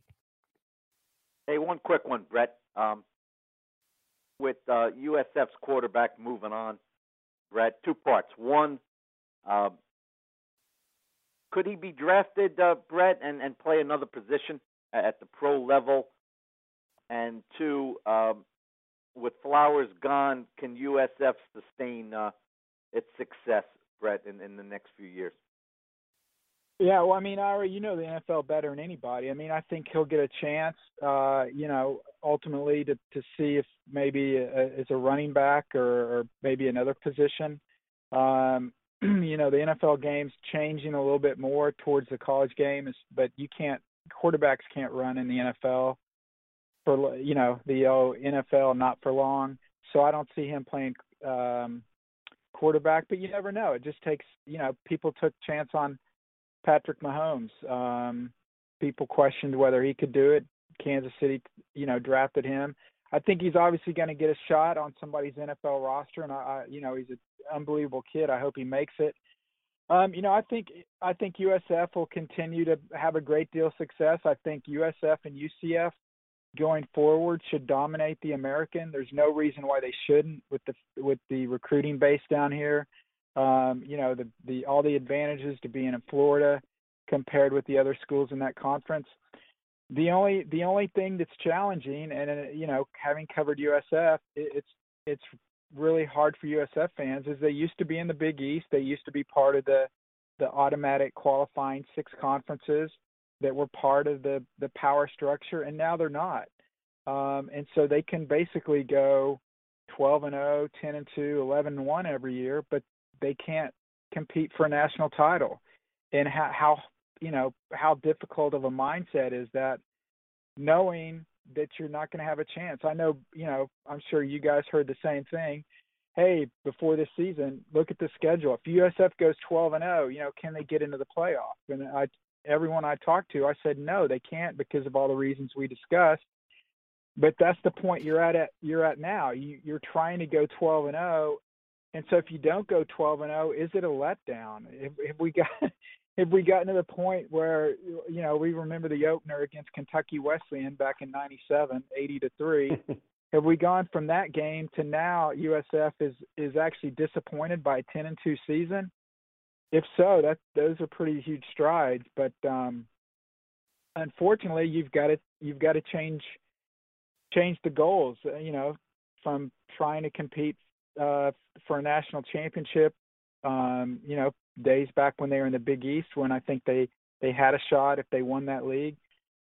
Hey, one quick one, Brett. Um, with uh, USF's quarterback moving on, Brett, two parts. One, uh, could he be drafted, uh, Brett, and, and play another position at the pro level? And two, um, with Flowers gone, can USF sustain uh, its success, Brett, in, in the next few years? Yeah, well, I mean, Ira, you know the NFL better than anybody. I mean, I think he'll get a chance, uh, you know, ultimately to to see if maybe uh as a running back or, or maybe another position. Um, <clears throat> you know, the NFL game's changing a little bit more towards the college game, but you can't quarterbacks can't run in the NFL for you know the oh, NFL not for long. So I don't see him playing um, quarterback, but you never know. It just takes you know people took chance on Patrick Mahomes. Um, people questioned whether he could do it. Kansas City, you know, drafted him. I think he's obviously going to get a shot on somebody's NFL roster, and I, I you know, he's an unbelievable kid. I hope he makes it. Um, you know, I think I think USF will continue to have a great deal of success. I think USF and UCF going forward should dominate the American. There's no reason why they shouldn't with the with the recruiting base down here um, you know, the, the all the advantages to being in Florida compared with the other schools in that conference. The only the only thing that's challenging, and uh, you know, having covered USF, it, it's it's really hard for USF fans is they used to be in the Big East. They used to be part of the the automatic qualifying six conferences that were part of the the power structure, and now they're not. Um, and so they can basically go 12 and 0, 10 and 2, 11 and 1 every year, but they can't compete for a national title. And how, how you know how difficult of a mindset is that knowing that you're not going to have a chance. I know, you know, I'm sure you guys heard the same thing. Hey, before this season, look at the schedule. If USF goes 12 and 0, you know, can they get into the playoff? And I everyone I talked to, I said no, they can't because of all the reasons we discussed. But that's the point you're at. at you're at now. You, you're trying to go 12 and 0, and so if you don't go 12 and 0, is it a letdown? If, if we got have we gotten to the point where you know we remember the opener against Kentucky Wesleyan back in '97, 80 to three? <laughs> have we gone from that game to now USF is is actually disappointed by a 10 and two season? If so, that those are pretty huge strides. But um, unfortunately, you've got to you've got to change change the goals. You know, from trying to compete uh, for a national championship um, you know, days back when they were in the Big East when I think they they had a shot if they won that league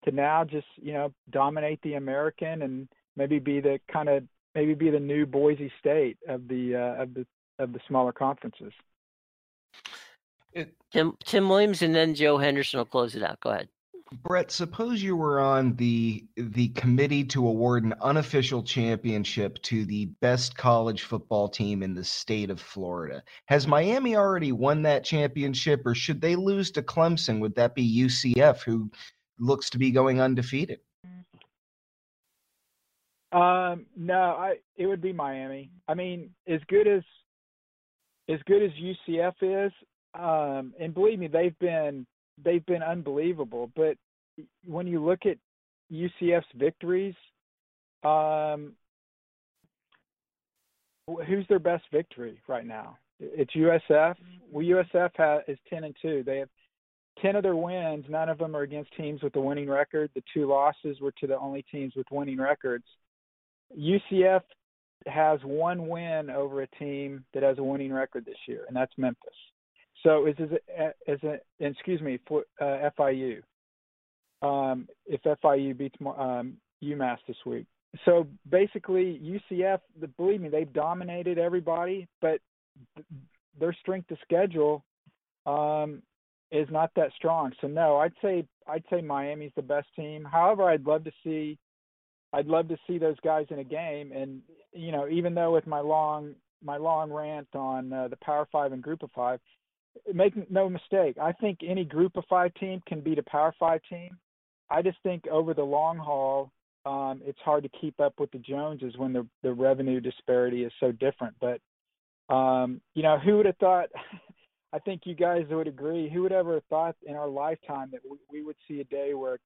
to now just you know dominate the American and maybe be the kind of maybe be the new Boise State of the uh, of the of the smaller conferences. Tim Tim Williams and then Joe Henderson will close it out. Go ahead. Brett, suppose you were on the the committee to award an unofficial championship to the best college football team in the state of Florida. Has Miami already won that championship, or should they lose to Clemson? Would that be UCF, who looks to be going undefeated? Um, no, I it would be Miami. I mean, as good as as good as UCF is, um, and believe me, they've been they've been unbelievable. But when you look at UCF's victories, um, who's their best victory right now? It's USF. Well, USF has, is ten and two. They have ten of their wins. None of them are against teams with a winning record. The two losses were to the only teams with winning records. UCF has one win over a team that has a winning record this year, and that's Memphis. So is is it excuse me for uh, FIU? Um, if FIU beats um, UMass this week, so basically UCF, believe me, they've dominated everybody, but th- their strength of schedule um, is not that strong. So no, I'd say I'd say Miami's the best team. However, I'd love to see I'd love to see those guys in a game. And you know, even though with my long my long rant on uh, the Power Five and Group of Five, make no mistake, I think any group of five team can beat a power five team. I just think over the long haul, um, it's hard to keep up with the Joneses when the the revenue disparity is so different. But um, you know, who would have thought? <laughs> I think you guys would agree. Who would ever have thought in our lifetime that we, we would see a day where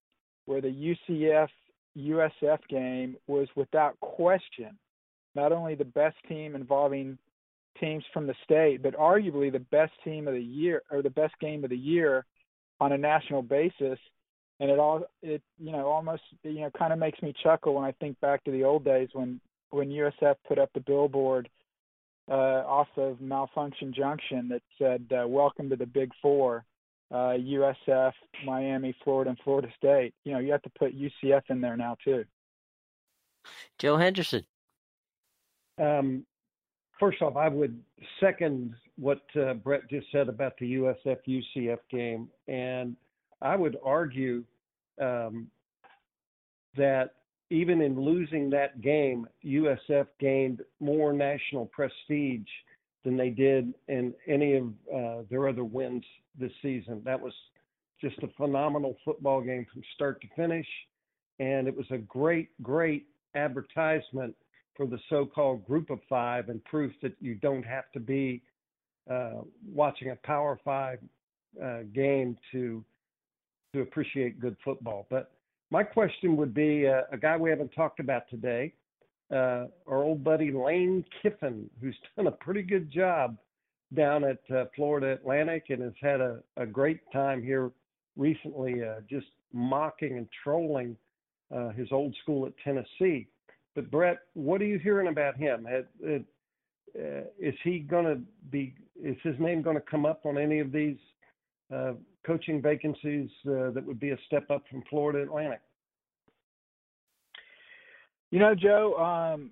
where the UCF USF game was without question not only the best team involving teams from the state, but arguably the best team of the year or the best game of the year on a national basis. And it all it you know almost you know kind of makes me chuckle when I think back to the old days when when USF put up the billboard uh, off of Malfunction Junction that said uh, "Welcome to the Big Four, uh, USF, Miami, Florida, and Florida State." You know you have to put UCF in there now too. Joe Henderson. Um, first off, I would second what uh, Brett just said about the USF UCF game, and I would argue um, that even in losing that game, USF gained more national prestige than they did in any of uh, their other wins this season. That was just a phenomenal football game from start to finish, and it was a great, great advertisement for the so-called group of five and proof that you don't have to be uh, watching a Power Five uh, game to to appreciate good football. But my question would be uh, a guy we haven't talked about today, uh, our old buddy Lane Kiffin, who's <laughs> done a pretty good job down at uh, Florida Atlantic and has had a, a great time here recently, uh, just mocking and trolling his old school at Tennessee. But Brett, what are you hearing about him? Uh, is he going to be? Is his name going to come up on any of these uh, coaching vacancies uh, that would be a step up from Florida Atlantic? You know, Joe, um,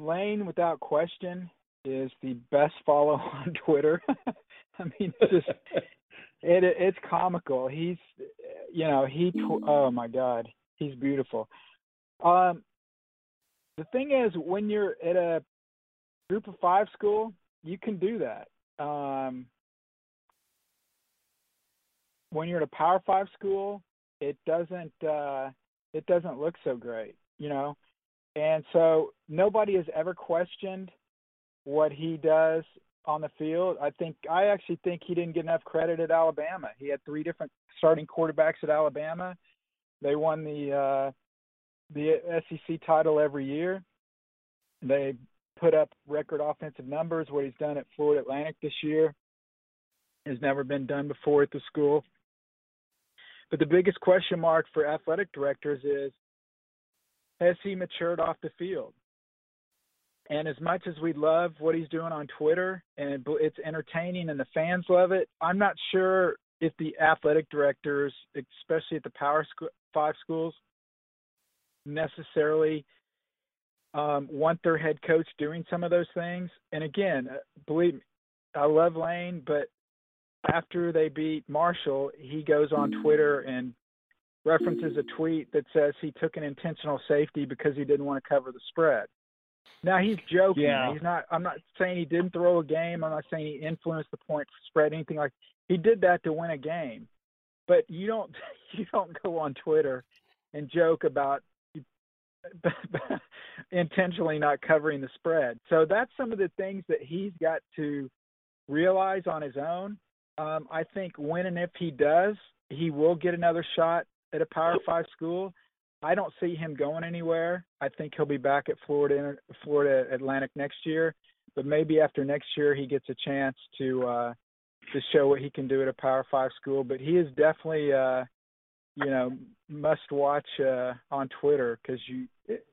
Lane, without question, is the best follow <laughs> on Twitter. <laughs> I mean, it's just it it's comical. He's, you know, he. Tw- oh my God, he's beautiful. Um, the thing is, when you're at a group of five school, you can do that. Um, when you're at a Power Five school, it doesn't uh, it doesn't look so great, you know. And so nobody has ever questioned what he does on the field. I think I actually think he didn't get enough credit at Alabama. He had three different starting quarterbacks at Alabama. They won the uh, the SEC title every year. They put up record offensive numbers. What he's done at Florida Atlantic this year has never been done before at the school. But the biggest question mark for athletic directors is has he matured off the field? And as much as we love what he's doing on Twitter and it's entertaining and the fans love it, I'm not sure if the athletic directors, especially at the Power Five schools, necessarily um, want their head coach doing some of those things. And again, uh, believe me, I love Lane, but after they beat Marshall, he goes on Twitter and references a tweet that says he took an intentional safety because he didn't want to cover the spread. Now he's joking. Yeah. He's not. I'm not saying he didn't throw a game. I'm not saying he influenced the point spread, anything like. He did that to win a game, but you don't. <laughs> You don't go on Twitter and joke about <laughs> intentionally not covering the spread. So that's some of the things that he's got to realize on his own. Um, I think when and if he does, he will get another shot at a Power Five school. I don't see him going anywhere. I think he'll be back at Florida Florida Atlantic next year, but maybe after next year he gets a chance to uh to show what he can do at a Power 5 school, but he is definitely uh you know must watch uh on Twitter cuz you it,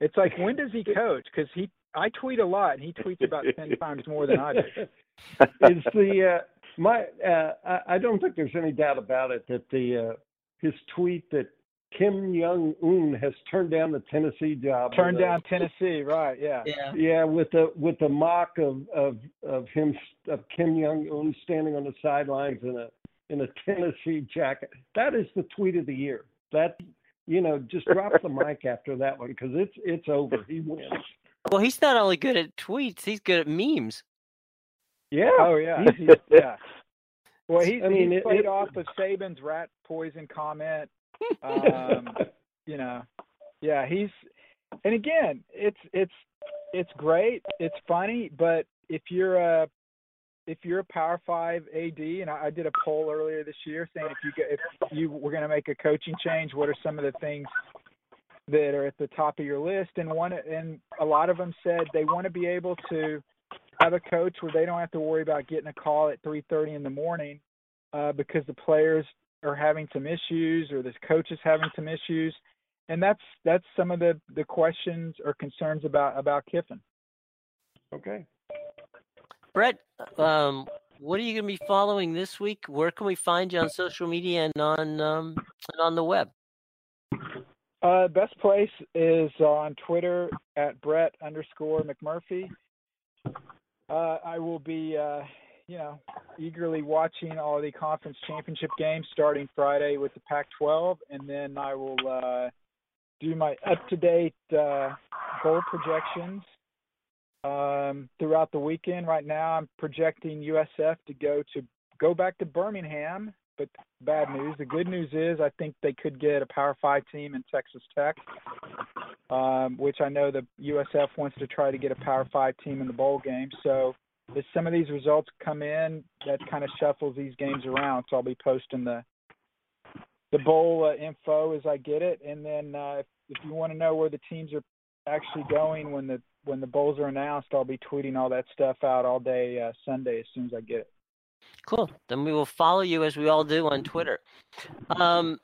it's like when does he <laughs> coach cuz he I tweet a lot and he tweets about 10 <laughs> times more than I do. <laughs> Is the uh my uh I, I don't think there's any doubt about it that the uh his tweet that Kim Jong Un has turned down the Tennessee job. Turned down a, Tennessee, right? Yeah. Yeah. Yeah, with the with the mock of of of him of Kim Jong Un standing on the sidelines in a in a Tennessee jacket. That is the tweet of the year. That you know, just drop the mic after that one because it's it's over. He wins. Well, he's not only good at tweets; he's good at memes. Yeah. Oh yeah. He's, yeah. <laughs> Well, he's, I mean, he's it- played it- off of Saban's rat poison comment. <laughs> Um, you know, yeah, he's and again, it's it's it's great, it's funny, but if you're a if you're a Power Five AD, and I, I did a poll earlier this year saying if you get, if you were going to make a coaching change, what are some of the things that are at the top of your list? And one and a lot of them said they want to be able to have a coach where they don't have to worry about getting a call at 3:30 in the morning uh, because the players are having some issues or this coach is having some issues, and that's that's some of the the questions or concerns about about Kiffin. Okay. Brett, um, what are you going to be following this week? Where can we find you on social media and on um, and on the web? Uh, best place is on Twitter at Brett underscore McMurphy. Uh, I will be, uh, you know, eagerly watching all the conference championship games starting Friday with the Pac-12, and then I will uh, do my up-to-date uh, bowl projections um, throughout the weekend. Right now, I'm projecting USF to go to go back to Birmingham. But bad news. The good news is I think they could get a Power Five team in Texas Tech, um, which I know the USF wants to try to get a Power Five team in the bowl game. So if some of these results come in, that kind of shuffles these games around. So I'll be posting the the bowl uh, info as I get it, and then uh, if, if you want to know where the teams are actually going when the when the bowls are announced, I'll be tweeting all that stuff out all day uh, Sunday as soon as I get it. Cool. Then we will follow you as we all do on Twitter. Um,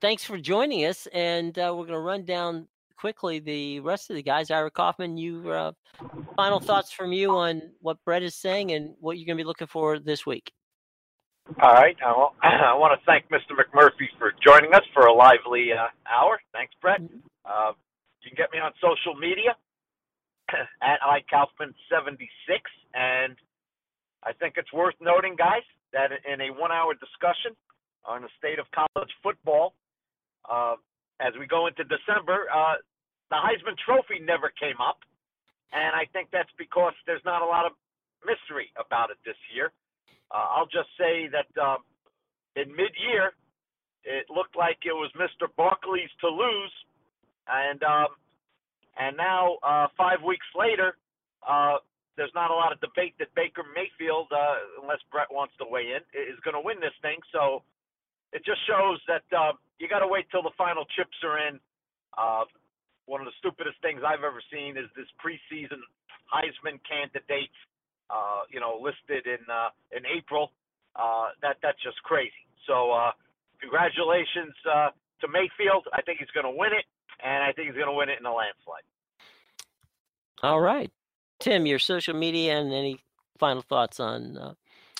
thanks for joining us, and uh, we're going to run down quickly the rest of the guys. Ira Kaufman, you uh, final thoughts from you on what Brett is saying and what you're going to be looking for this week. All right. I, will, <clears throat> I want to thank Mr. McMurphy for joining us for a lively uh, hour. Thanks, Brett. Mm-hmm. Uh, you can get me on social media <clears throat> at iKaufman76. And I think it's worth noting, guys, that in a one hour discussion on the state of college football, uh, as we go into December, uh, the Heisman Trophy never came up. And I think that's because there's not a lot of mystery about it this year. Uh, I'll just say that um, in mid-year, it looked like it was Mr. Barkley's to lose, and um, and now uh, five weeks later, uh, there's not a lot of debate that Baker Mayfield, uh, unless Brett wants to weigh in, is going to win this thing. So it just shows that uh, you got to wait till the final chips are in. Uh, one of the stupidest things I've ever seen is this preseason Heisman candidates uh, you know, listed in uh, in April. Uh, that that's just crazy. So uh, congratulations uh, to Mayfield. I think he's going to win it, and I think he's going to win it in a landslide. All right, Tim, your social media and any final thoughts on uh,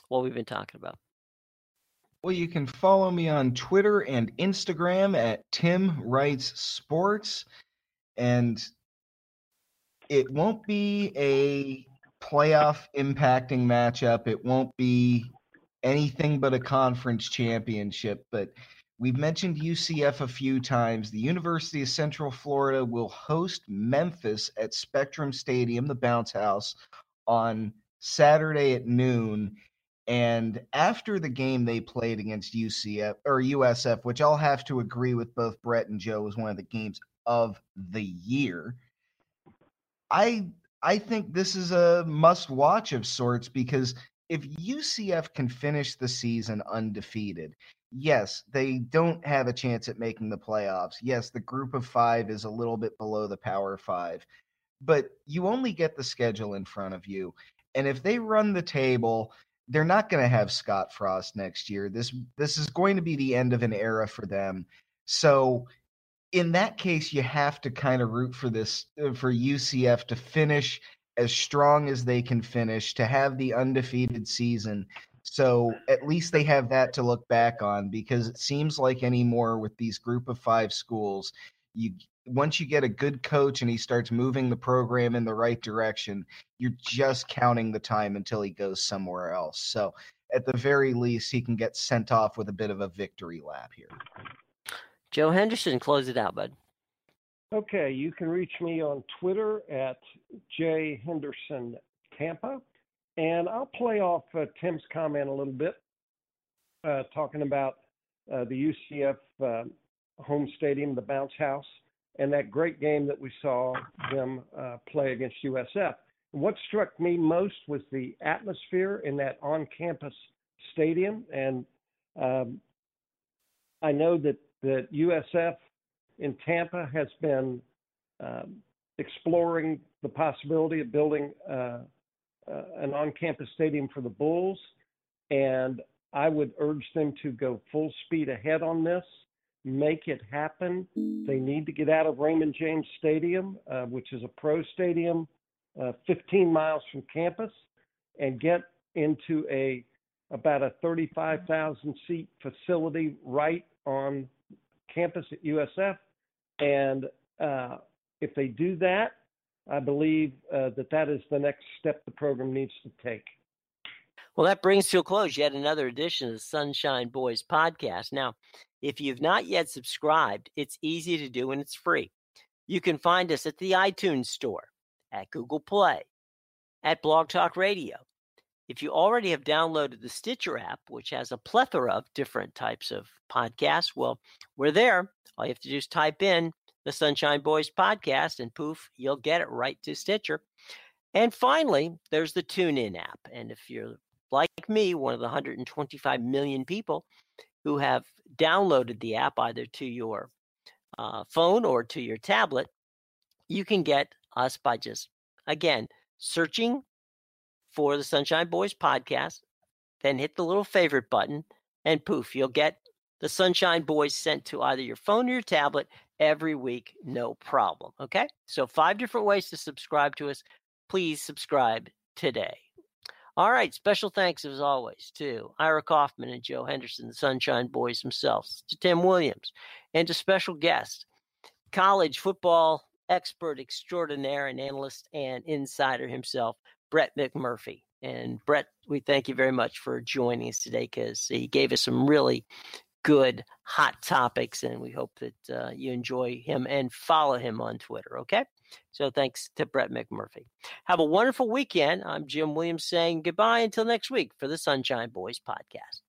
what we've been talking about. Well, you can follow me on Twitter and Instagram at Tim Writes Sports, and it won't be a playoff impacting matchup. It won't be anything but a conference championship, but we've mentioned UCF a few times. The University of Central Florida will host Memphis at Spectrum Stadium, the bounce house, on Saturday at noon. And after the game they played against UCF or USF, which I'll have to agree with both Brett and Joe was one of the games of the year. I I think this is a must watch of sorts because if UCF can finish the season undefeated, yes, they don't have a chance at making the playoffs. Yes, the group of five is a little bit below the power five, but you only get the schedule in front of you. And if they run the table, they're not going to have Scott Frost next year. This this is going to be the end of an era for them. So in that case, you have to kind of root for this uh, for UCF to finish as strong as they can finish, to have the undefeated season. So at least they have that to look back on because it seems like anymore with these group of five schools, you once you get a good coach and he starts moving the program in the right direction, you're just counting the time until he goes somewhere else. So at the very least, he can get sent off with a bit of a victory lap here. Joe Henderson, close it out, bud. Okay, you can reach me on Twitter at J Henderson Tampa, and I'll play off uh, Tim's comment a little bit, uh, talking about uh, the UCF uh, home stadium, the Bounce House, and that great game that we saw them uh, play against USF. what struck me most was the atmosphere in that on-campus stadium, and um, I know that that USF in Tampa has been um, exploring the possibility of building uh, an on campus stadium for the Bulls. And I would urge them to go full speed ahead on this, make it happen. They need to get out of Raymond James Stadium, uh, which is a pro stadium uh, 15 miles from campus, and get into a about a 35,000 seat facility right on campus at USF. And uh, if they do that, I believe uh, that that is the next step the program needs to take. Well, that brings to a close yet another edition of the Sunshine Boys podcast. Now, if you've not yet subscribed, it's easy to do and it's free. You can find us at the iTunes Store, at Google Play, at Blog Talk Radio, if you already have downloaded the Stitcher app, which has a plethora of different types of podcasts, well, we're there. All you have to do is type in the Sunshine Boys podcast, and poof, you'll get it right to Stitcher. And finally, there's the TuneIn app. And if you're like me, one of the 125 million people who have downloaded the app either to your uh, phone or to your tablet, you can get us by just, again, searching for the Sunshine Boys podcast, then hit the little favorite button, and poof, you'll get the Sunshine Boys sent to either your phone or your tablet every week, no problem. Okay? So, five different ways to subscribe to us. Please subscribe today. All right. Special thanks, as always, to Ira Kaufman and Joe Henderson, the Sunshine Boys themselves, to Tim Williams, and to special guest, college football expert extraordinaire and analyst and insider himself, Brett McMurphy. And Brett, we thank you very much for joining us today because he gave us some really good hot topics, and we hope that uh, you enjoy him and follow him on Twitter. Okay. So thanks to Brett McMurphy. Have a wonderful weekend. I'm Jim Williams saying goodbye until next week for the Sunshine Boys podcast.